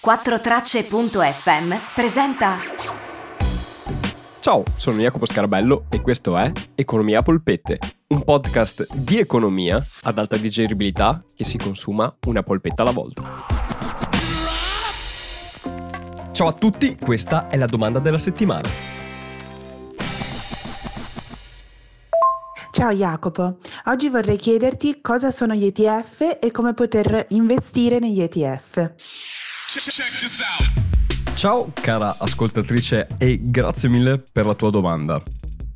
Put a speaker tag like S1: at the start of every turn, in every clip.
S1: 4Tracce.fm presenta.
S2: Ciao, sono Jacopo Scarabello e questo è Economia Polpette, un podcast di economia ad alta digeribilità che si consuma una polpetta alla volta. Ciao a tutti, questa è la domanda della settimana.
S3: Ciao Jacopo, oggi vorrei chiederti cosa sono gli ETF e come poter investire negli ETF.
S2: Ciao cara ascoltatrice e grazie mille per la tua domanda.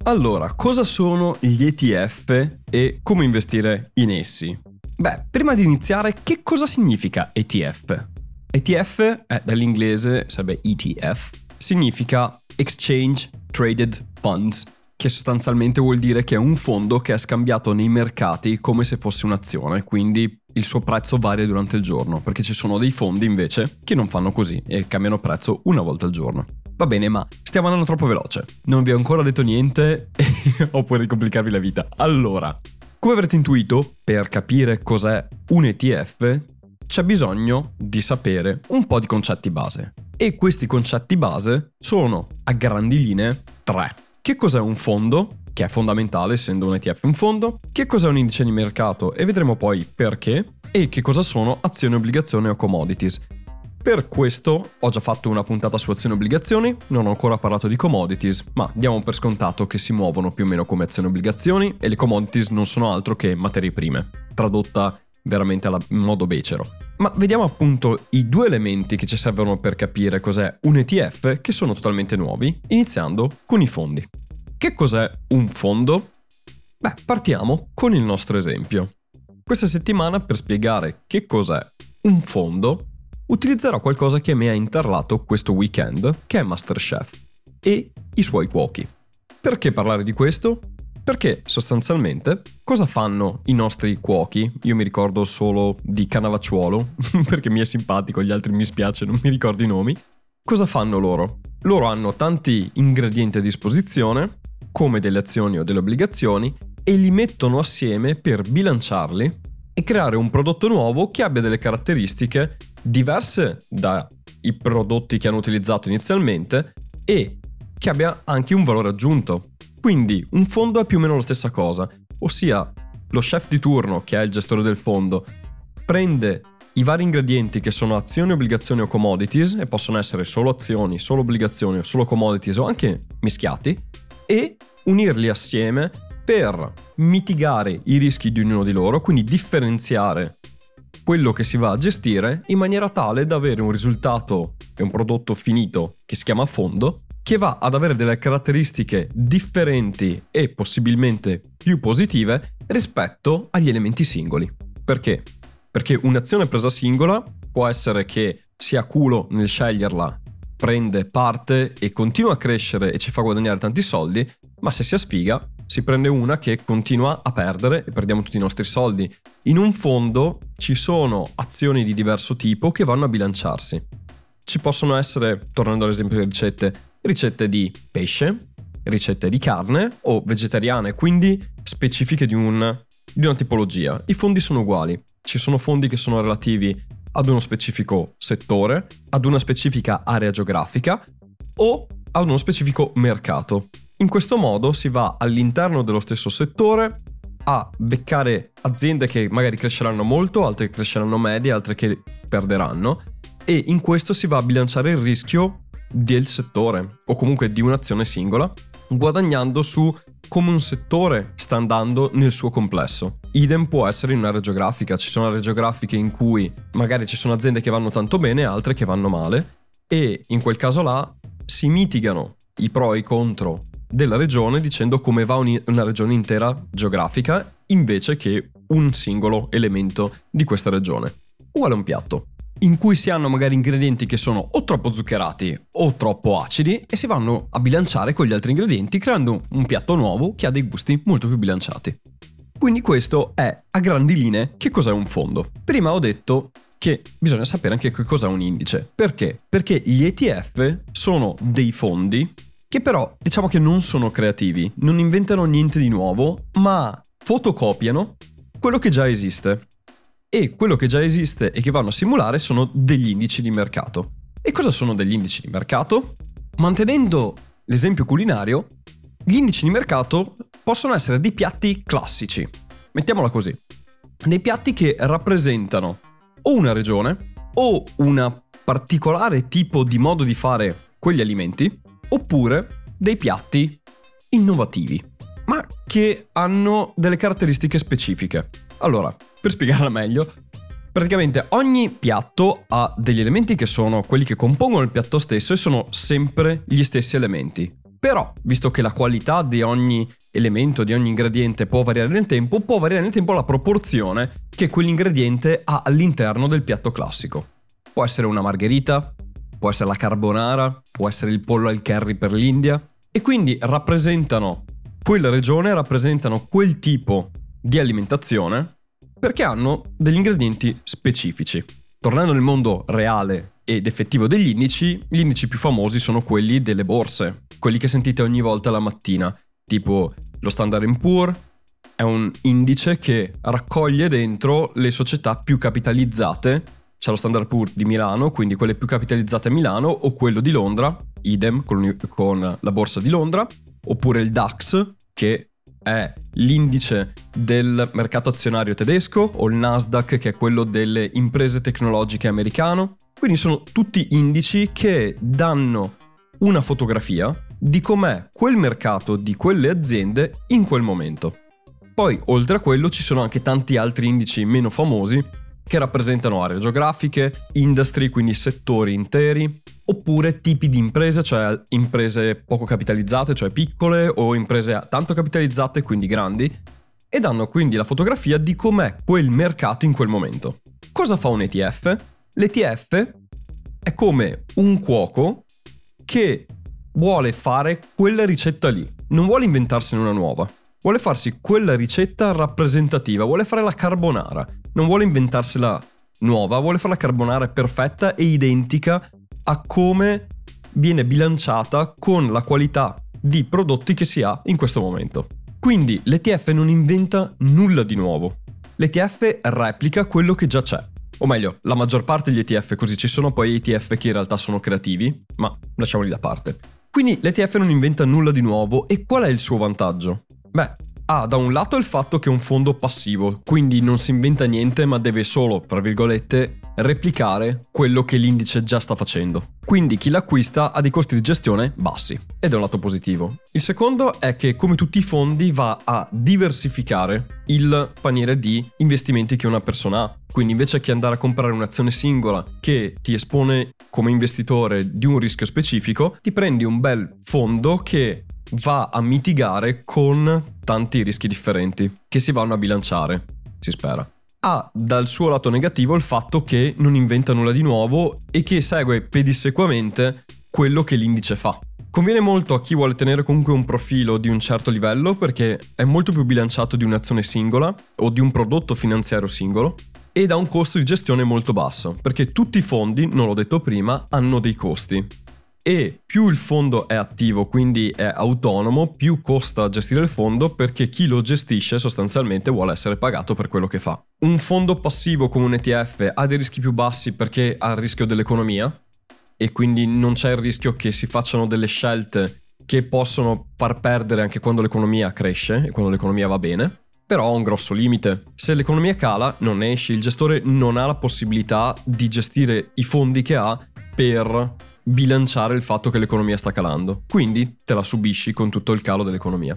S2: Allora, cosa sono gli ETF e come investire in essi? Beh, prima di iniziare, che cosa significa ETF? ETF, eh, dall'inglese sarebbe ETF, significa Exchange Traded Funds che sostanzialmente vuol dire che è un fondo che è scambiato nei mercati come se fosse un'azione, quindi il suo prezzo varia durante il giorno, perché ci sono dei fondi invece che non fanno così e cambiano prezzo una volta al giorno. Va bene, ma stiamo andando troppo veloce. Non vi ho ancora detto niente e ho poi ricomplicarvi la vita. Allora, come avrete intuito, per capire cos'è un ETF c'è bisogno di sapere un po' di concetti base. E questi concetti base sono, a grandi linee, tre. Che cos'è un fondo? Che è fondamentale essendo un ETF un fondo. Che cos'è un indice di mercato? E vedremo poi perché. E che cosa sono azioni, obbligazioni o commodities. Per questo ho già fatto una puntata su azioni e obbligazioni, non ho ancora parlato di commodities, ma diamo per scontato che si muovono più o meno come azioni e obbligazioni e le commodities non sono altro che materie prime, tradotta veramente in modo becero. Ma vediamo appunto i due elementi che ci servono per capire cos'è un ETF che sono totalmente nuovi, iniziando con i fondi. Che cos'è un fondo? Beh, partiamo con il nostro esempio. Questa settimana per spiegare che cos'è un fondo, utilizzerò qualcosa che mi ha interrato questo weekend, che è Masterchef, e i suoi cuochi. Perché parlare di questo? Perché sostanzialmente cosa fanno i nostri cuochi? Io mi ricordo solo di Canavacciuolo, perché mi è simpatico, gli altri mi spiace, non mi ricordo i nomi. Cosa fanno loro? Loro hanno tanti ingredienti a disposizione, come delle azioni o delle obbligazioni, e li mettono assieme per bilanciarli e creare un prodotto nuovo che abbia delle caratteristiche diverse dai prodotti che hanno utilizzato inizialmente e che abbia anche un valore aggiunto. Quindi un fondo è più o meno la stessa cosa, ossia lo chef di turno, che è il gestore del fondo, prende i vari ingredienti che sono azioni, obbligazioni o commodities, e possono essere solo azioni, solo obbligazioni o solo commodities o anche mischiati, e unirli assieme per mitigare i rischi di ognuno di loro, quindi differenziare quello che si va a gestire in maniera tale da avere un risultato e un prodotto finito che si chiama fondo che va ad avere delle caratteristiche differenti e possibilmente più positive rispetto agli elementi singoli. Perché? Perché un'azione presa singola può essere che sia culo nel sceglierla, prende parte e continua a crescere e ci fa guadagnare tanti soldi, ma se si sfiga si prende una che continua a perdere e perdiamo tutti i nostri soldi. In un fondo ci sono azioni di diverso tipo che vanno a bilanciarsi. Ci possono essere, tornando all'esempio delle ricette, ricette di pesce, ricette di carne o vegetariane, quindi specifiche di, un, di una tipologia. I fondi sono uguali. Ci sono fondi che sono relativi ad uno specifico settore, ad una specifica area geografica o ad uno specifico mercato. In questo modo si va all'interno dello stesso settore a beccare aziende che magari cresceranno molto, altre che cresceranno medie, altre che perderanno e in questo si va a bilanciare il rischio del settore o comunque di un'azione singola, guadagnando su come un settore sta andando nel suo complesso. Idem può essere in un'area geografica, ci sono aree geografiche in cui magari ci sono aziende che vanno tanto bene, altre che vanno male e in quel caso là si mitigano i pro e i contro della regione dicendo come va una regione intera geografica invece che un singolo elemento di questa regione. Uguale a un piatto in cui si hanno magari ingredienti che sono o troppo zuccherati o troppo acidi e si vanno a bilanciare con gli altri ingredienti creando un piatto nuovo che ha dei gusti molto più bilanciati. Quindi questo è a grandi linee che cos'è un fondo. Prima ho detto che bisogna sapere anche che cos'è un indice. Perché? Perché gli ETF sono dei fondi che però diciamo che non sono creativi, non inventano niente di nuovo, ma fotocopiano quello che già esiste. E quello che già esiste e che vanno a simulare sono degli indici di mercato. E cosa sono degli indici di mercato? Mantenendo l'esempio culinario, gli indici di mercato possono essere dei piatti classici, mettiamola così, dei piatti che rappresentano o una regione o un particolare tipo di modo di fare quegli alimenti, oppure dei piatti innovativi, ma che hanno delle caratteristiche specifiche. Allora, per spiegarla meglio, praticamente ogni piatto ha degli elementi che sono quelli che compongono il piatto stesso e sono sempre gli stessi elementi. Però, visto che la qualità di ogni elemento, di ogni ingrediente può variare nel tempo, può variare nel tempo la proporzione che quell'ingrediente ha all'interno del piatto classico. Può essere una margherita, può essere la carbonara, può essere il pollo al curry per l'India, e quindi rappresentano quella regione, rappresentano quel tipo di alimentazione perché hanno degli ingredienti specifici. Tornando nel mondo reale ed effettivo degli indici, gli indici più famosi sono quelli delle borse, quelli che sentite ogni volta la mattina, tipo lo Standard Poor's, è un indice che raccoglie dentro le società più capitalizzate. C'è lo Standard Poor's di Milano, quindi quelle più capitalizzate a Milano, o quello di Londra, idem con, la borsa di Londra, oppure il DAX, che è l'indice del mercato azionario tedesco, o il Nasdaq, che è quello delle imprese tecnologiche americano. Quindi sono tutti indici che danno una fotografia di com'è quel mercato di quelle aziende in quel momento. Poi, oltre a quello, ci sono anche tanti altri indici meno famosi che rappresentano aree geografiche, industry, quindi settori interi, oppure tipi di imprese, cioè imprese poco capitalizzate, cioè piccole, o imprese tanto capitalizzate, quindi grandi, e danno quindi la fotografia di com'è quel mercato in quel momento. Cosa fa un ETF? L'ETF è come un cuoco che vuole fare quella ricetta lì, non vuole inventarsene una nuova, vuole farsi quella ricetta rappresentativa, vuole fare la carbonara, non vuole inventarsela nuova, vuole fare la carbonara perfetta e identica a come viene bilanciata con la qualità di prodotti che si ha in questo momento. Quindi l'ETF non inventa nulla di nuovo. L'ETF replica quello che già c'è. O meglio, la maggior parte degli ETF così ci sono poi ETF che in realtà sono creativi, ma lasciamoli da parte. Quindi l'ETF non inventa nulla di nuovo e qual è il suo vantaggio? Beh, ha da un lato il fatto che è un fondo passivo, quindi non si inventa niente ma deve solo, tra virgolette, replicare quello che l'indice già sta facendo. Quindi chi l'acquista ha dei costi di gestione bassi ed è un lato positivo. Il secondo è che come tutti i fondi va a diversificare il paniere di investimenti che una persona ha. Quindi invece che andare a comprare un'azione singola che ti espone come investitore di un rischio specifico, ti prendi un bel fondo che va a mitigare con tanti rischi differenti che si vanno a bilanciare, si spera. Ha dal suo lato negativo il fatto che non inventa nulla di nuovo e che segue pedissequamente quello che l'indice fa. Conviene molto a chi vuole tenere comunque un profilo di un certo livello perché è molto più bilanciato di un'azione singola o di un prodotto finanziario singolo ed ha un costo di gestione molto basso perché tutti i fondi, non l'ho detto prima, hanno dei costi e più il fondo è attivo, quindi è autonomo, più costa gestire il fondo perché chi lo gestisce sostanzialmente vuole essere pagato per quello che fa. Un fondo passivo come un ETF ha dei rischi più bassi perché ha il rischio dell'economia e quindi non c'è il rischio che si facciano delle scelte che possono far perdere anche quando l'economia cresce e quando l'economia va bene. Però ha un grosso limite. Se l'economia cala, non esci, il gestore non ha la possibilità di gestire i fondi che ha per bilanciare il fatto che l'economia sta calando. Quindi te la subisci con tutto il calo dell'economia.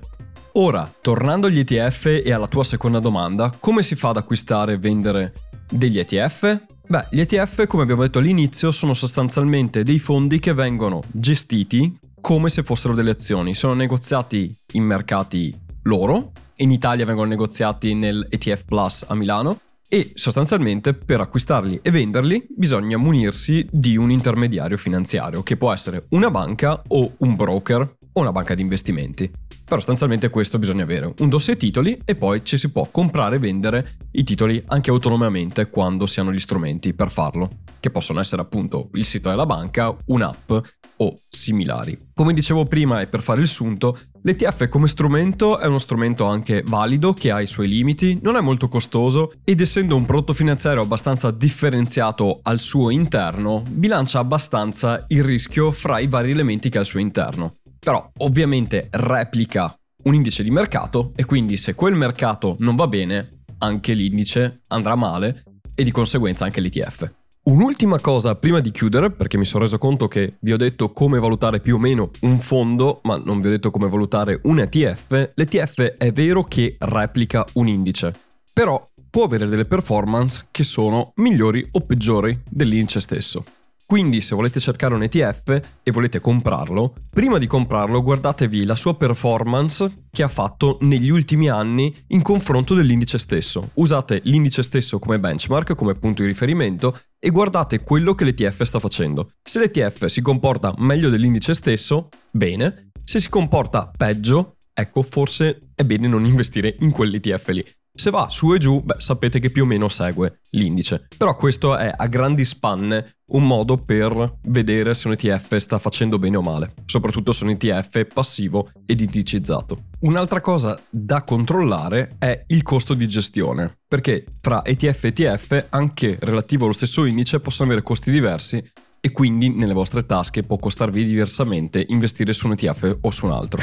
S2: Ora, tornando agli ETF e alla tua seconda domanda, come si fa ad acquistare e vendere degli ETF? Beh, gli ETF, come abbiamo detto all'inizio, sono sostanzialmente dei fondi che vengono gestiti come se fossero delle azioni. Sono negoziati in mercati loro. In Italia vengono negoziati nel ETF Plus a Milano e sostanzialmente per acquistarli e venderli bisogna munirsi di un intermediario finanziario che può essere una banca o un broker o una banca di investimenti. Però sostanzialmente questo bisogna avere un dossier titoli e poi ci si può comprare e vendere i titoli anche autonomamente quando si hanno gli strumenti per farlo, che possono essere appunto il sito della banca, un'app o similari. Come dicevo prima e per fare il sunto, l'ETF come strumento è uno strumento anche valido che ha i suoi limiti, non è molto costoso ed essendo un prodotto finanziario abbastanza differenziato al suo interno, bilancia abbastanza il rischio fra i vari elementi che ha al suo interno. Però ovviamente replica un indice di mercato e quindi se quel mercato non va bene, anche l'indice andrà male e di conseguenza anche l'ETF. Un'ultima cosa prima di chiudere, perché mi sono reso conto che vi ho detto come valutare più o meno un fondo, ma non vi ho detto come valutare un ETF. L'ETF è vero che replica un indice, però può avere delle performance che sono migliori o peggiori dell'indice stesso. Quindi se volete cercare un ETF e volete comprarlo, prima di comprarlo guardatevi la sua performance che ha fatto negli ultimi anni in confronto dell'indice stesso. Usate l'indice stesso come benchmark, come punto di riferimento e guardate quello che l'ETF sta facendo. Se l'ETF si comporta meglio dell'indice stesso, bene. Se si comporta peggio, ecco forse è bene non investire in quell'ETF lì. Se va su e giù, beh, sapete che più o meno segue l'indice. Però questo è a grandi spanne un modo per vedere se un ETF sta facendo bene o male, soprattutto se un ETF passivo ed indicizzato. Un'altra cosa da controllare è il costo di gestione, perché fra ETF e ETF, anche relativo allo stesso indice, possono avere costi diversi e quindi nelle vostre tasche può costarvi diversamente investire su un ETF o su un altro.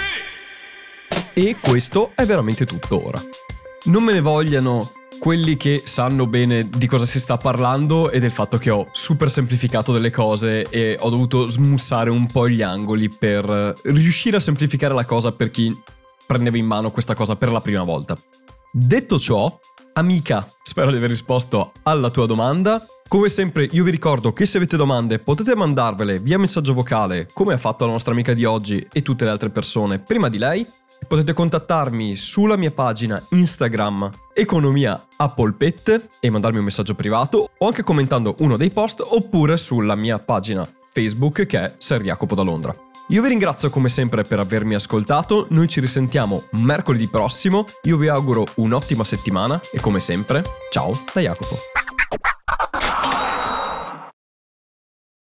S2: E questo è veramente tutto ora non me ne vogliano quelli che sanno bene di cosa si sta parlando e del fatto che ho super semplificato delle cose e ho dovuto smussare un po' gli angoli per riuscire a semplificare la cosa per chi prendeva in mano questa cosa per la prima volta. Detto ciò, amica, spero di aver risposto alla tua domanda. Come sempre io vi ricordo che se avete domande potete mandarvele via messaggio vocale come ha fatto la nostra amica di oggi e tutte le altre persone prima di lei Potete contattarmi sulla mia pagina Instagram Economia a polpette e mandarmi un messaggio privato o anche commentando uno dei post oppure sulla mia pagina Facebook che è Ser Jacopo da Londra. Io vi ringrazio come sempre per avermi ascoltato, noi ci risentiamo mercoledì prossimo, io vi auguro un'ottima settimana e come sempre, ciao da Jacopo.